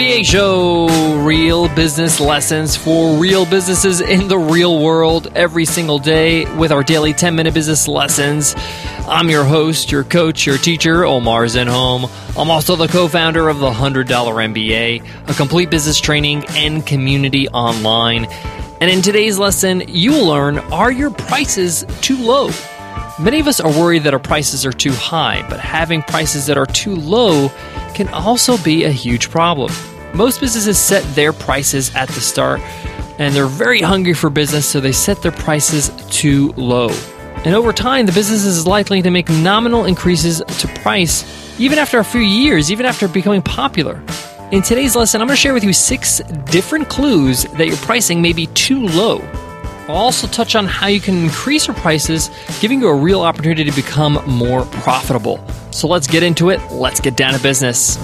MBA Show. Real business lessons for real businesses in the real world every single day with our daily 10 minute business lessons. I'm your host, your coach, your teacher, Omar Zenhom. I'm also the co founder of the $100 MBA, a complete business training and community online. And in today's lesson, you will learn are your prices too low? Many of us are worried that our prices are too high, but having prices that are too low can also be a huge problem. Most businesses set their prices at the start and they're very hungry for business, so they set their prices too low. And over time, the business is likely to make nominal increases to price even after a few years, even after becoming popular. In today's lesson, I'm going to share with you six different clues that your pricing may be too low. I'll also touch on how you can increase your prices, giving you a real opportunity to become more profitable. So let's get into it. Let's get down to business.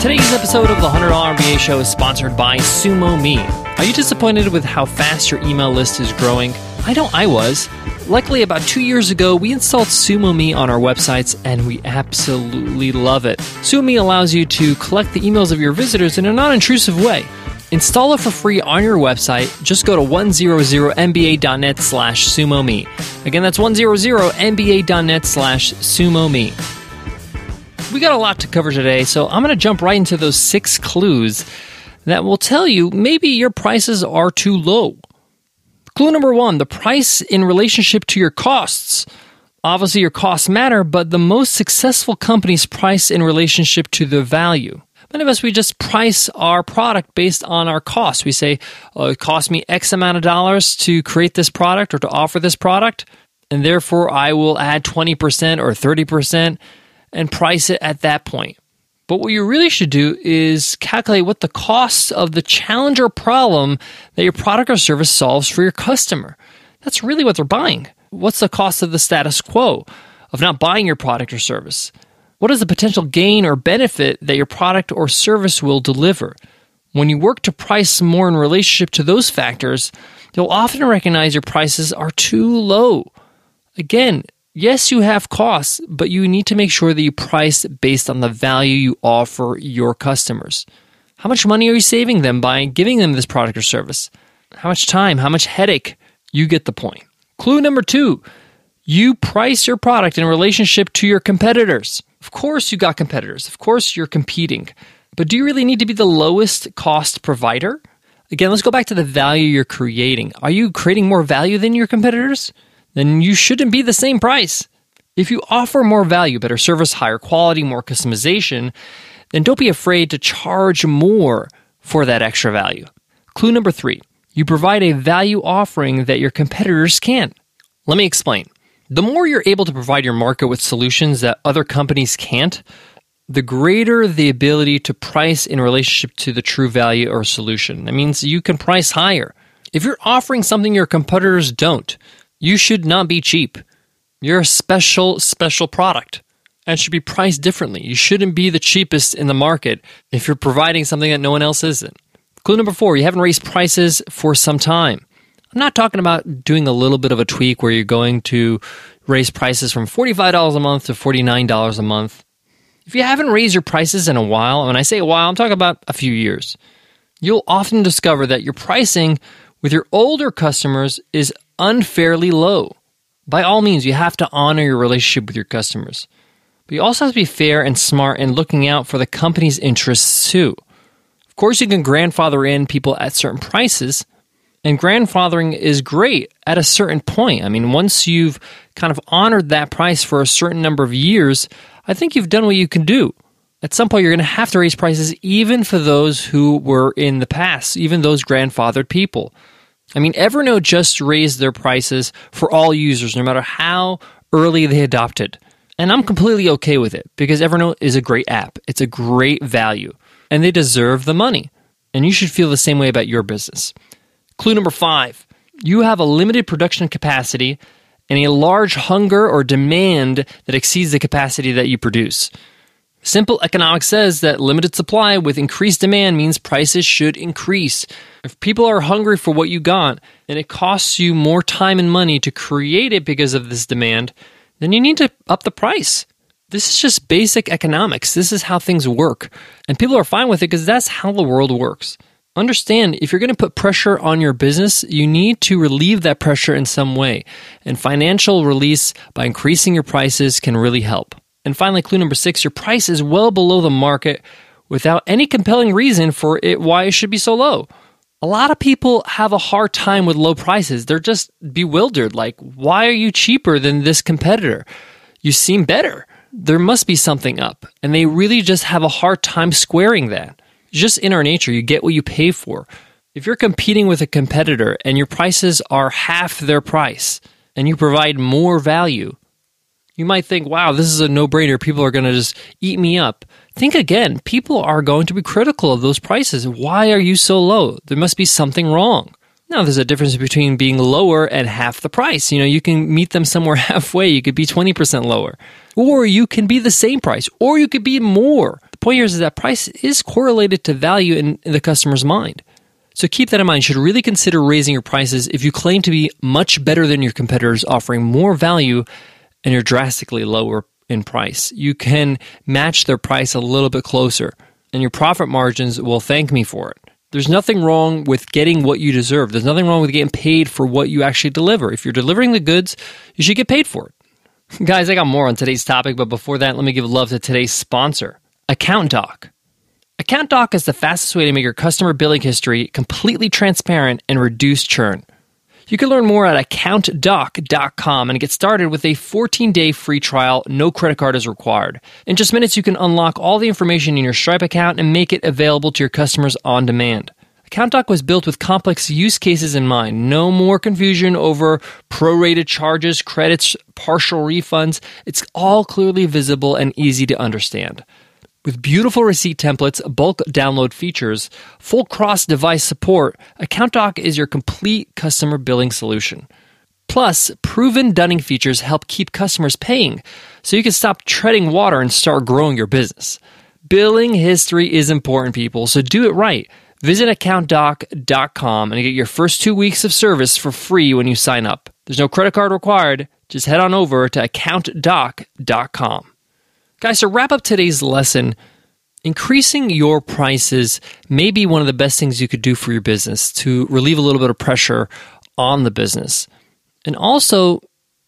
Today's episode of the $100 MBA Show is sponsored by Sumo Me. Are you disappointed with how fast your email list is growing? I know I was. Luckily, about two years ago, we installed Sumo Me on our websites and we absolutely love it. Sumo Me allows you to collect the emails of your visitors in a non intrusive way. Install it for free on your website. Just go to 100mba.net slash sumo me. Again, that's 100mba.net slash sumo me. We got a lot to cover today, so I'm going to jump right into those six clues that will tell you maybe your prices are too low. Clue number one the price in relationship to your costs. Obviously, your costs matter, but the most successful companies price in relationship to the value. Many of us, we just price our product based on our costs. We say, oh, it cost me X amount of dollars to create this product or to offer this product, and therefore I will add 20% or 30% and price it at that point. But what you really should do is calculate what the cost of the challenge or problem that your product or service solves for your customer. That's really what they're buying. What's the cost of the status quo of not buying your product or service? What is the potential gain or benefit that your product or service will deliver? When you work to price more in relationship to those factors, you'll often recognize your prices are too low. Again, yes, you have costs, but you need to make sure that you price based on the value you offer your customers. How much money are you saving them by giving them this product or service? How much time? How much headache? You get the point. Clue number two you price your product in relationship to your competitors. Of course, you got competitors. Of course, you're competing. But do you really need to be the lowest cost provider? Again, let's go back to the value you're creating. Are you creating more value than your competitors? Then you shouldn't be the same price. If you offer more value, better service, higher quality, more customization, then don't be afraid to charge more for that extra value. Clue number three you provide a value offering that your competitors can't. Let me explain. The more you're able to provide your market with solutions that other companies can't, the greater the ability to price in relationship to the true value or solution. That means you can price higher. If you're offering something your competitors don't, you should not be cheap. You're a special, special product and should be priced differently. You shouldn't be the cheapest in the market if you're providing something that no one else isn't. Clue number four, you haven't raised prices for some time. I'm not talking about doing a little bit of a tweak where you're going to raise prices from $45 a month to $49 a month. If you haven't raised your prices in a while, and when I say a while, I'm talking about a few years, you'll often discover that your pricing with your older customers is unfairly low. By all means, you have to honor your relationship with your customers. But you also have to be fair and smart in looking out for the company's interests too. Of course, you can grandfather in people at certain prices, and grandfathering is great at a certain point. I mean, once you've kind of honored that price for a certain number of years, I think you've done what you can do. At some point, you're going to have to raise prices even for those who were in the past, even those grandfathered people. I mean, Evernote just raised their prices for all users, no matter how early they adopted. And I'm completely okay with it because Evernote is a great app. It's a great value and they deserve the money. And you should feel the same way about your business. Clue number five you have a limited production capacity and a large hunger or demand that exceeds the capacity that you produce. Simple economics says that limited supply with increased demand means prices should increase. If people are hungry for what you got and it costs you more time and money to create it because of this demand, then you need to up the price. This is just basic economics. This is how things work. And people are fine with it because that's how the world works. Understand if you're going to put pressure on your business, you need to relieve that pressure in some way. And financial release by increasing your prices can really help. And finally, clue number six your price is well below the market without any compelling reason for it why it should be so low. A lot of people have a hard time with low prices. They're just bewildered. Like, why are you cheaper than this competitor? You seem better there must be something up. And they really just have a hard time squaring that. Just in our nature. You get what you pay for. If you're competing with a competitor and your prices are half their price and you provide more value, you might think, wow, this is a no brainer. People are going to just eat me up. Think again. People are going to be critical of those prices. Why are you so low? There must be something wrong. Now, there's a difference between being lower and half the price. You know, you can meet them somewhere halfway. You could be 20% lower. Or you can be the same price. Or you could be more. The point here is that price is correlated to value in, in the customer's mind. So keep that in mind. You should really consider raising your prices if you claim to be much better than your competitors, offering more value, and you're drastically lower in price. You can match their price a little bit closer, and your profit margins will thank me for it. There's nothing wrong with getting what you deserve. There's nothing wrong with getting paid for what you actually deliver. If you're delivering the goods, you should get paid for it. Guys, I got more on today's topic, but before that, let me give love to today's sponsor, Account Doc. Account Doc is the fastest way to make your customer billing history completely transparent and reduce churn. You can learn more at accountdoc.com and get started with a 14 day free trial. No credit card is required. In just minutes, you can unlock all the information in your Stripe account and make it available to your customers on demand. AccountDoc was built with complex use cases in mind. No more confusion over prorated charges, credits, partial refunds. It's all clearly visible and easy to understand. With beautiful receipt templates, bulk download features, full cross device support, AccountDoc is your complete customer billing solution. Plus, proven dunning features help keep customers paying so you can stop treading water and start growing your business. Billing history is important, people, so do it right. Visit accountdoc.com and get your first two weeks of service for free when you sign up. There's no credit card required. Just head on over to accountdoc.com. Guys, to wrap up today's lesson, increasing your prices may be one of the best things you could do for your business to relieve a little bit of pressure on the business. And also,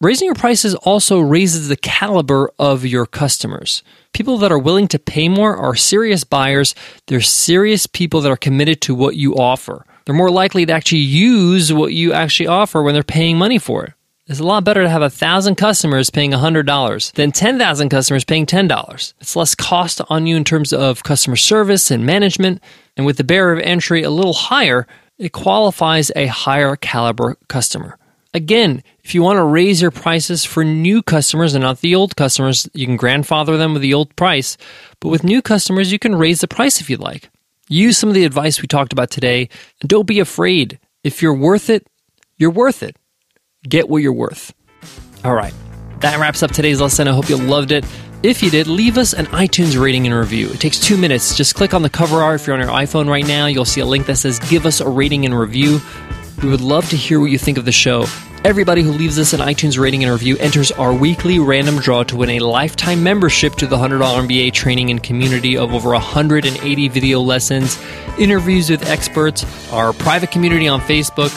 raising your prices also raises the caliber of your customers. People that are willing to pay more are serious buyers. They're serious people that are committed to what you offer. They're more likely to actually use what you actually offer when they're paying money for it. It's a lot better to have a thousand customers paying $100 than 10,000 customers paying $10. It's less cost on you in terms of customer service and management. And with the barrier of entry a little higher, it qualifies a higher caliber customer. Again, if you want to raise your prices for new customers and not the old customers, you can grandfather them with the old price. But with new customers, you can raise the price if you'd like. Use some of the advice we talked about today and don't be afraid. If you're worth it, you're worth it. Get what you're worth. All right. That wraps up today's lesson. I hope you loved it. If you did, leave us an iTunes rating and review. It takes two minutes. Just click on the cover art. If you're on your iPhone right now, you'll see a link that says Give us a rating and review. We would love to hear what you think of the show. Everybody who leaves us an iTunes rating and review enters our weekly random draw to win a lifetime membership to the $100 MBA training and community of over 180 video lessons, interviews with experts, our private community on Facebook,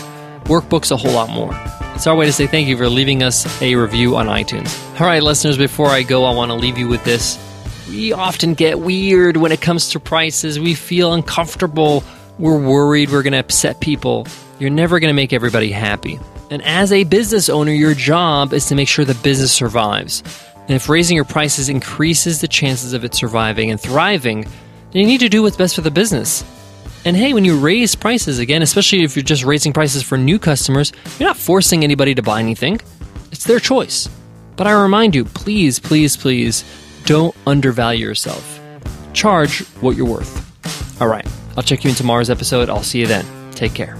workbooks, a whole lot more. It's our way to say thank you for leaving us a review on iTunes. All right, listeners, before I go, I want to leave you with this. We often get weird when it comes to prices. We feel uncomfortable. We're worried we're going to upset people. You're never going to make everybody happy. And as a business owner, your job is to make sure the business survives. And if raising your prices increases the chances of it surviving and thriving, then you need to do what's best for the business. And hey, when you raise prices again, especially if you're just raising prices for new customers, you're not forcing anybody to buy anything. It's their choice. But I remind you, please, please, please don't undervalue yourself. Charge what you're worth. All right, I'll check you in tomorrow's episode. I'll see you then. Take care.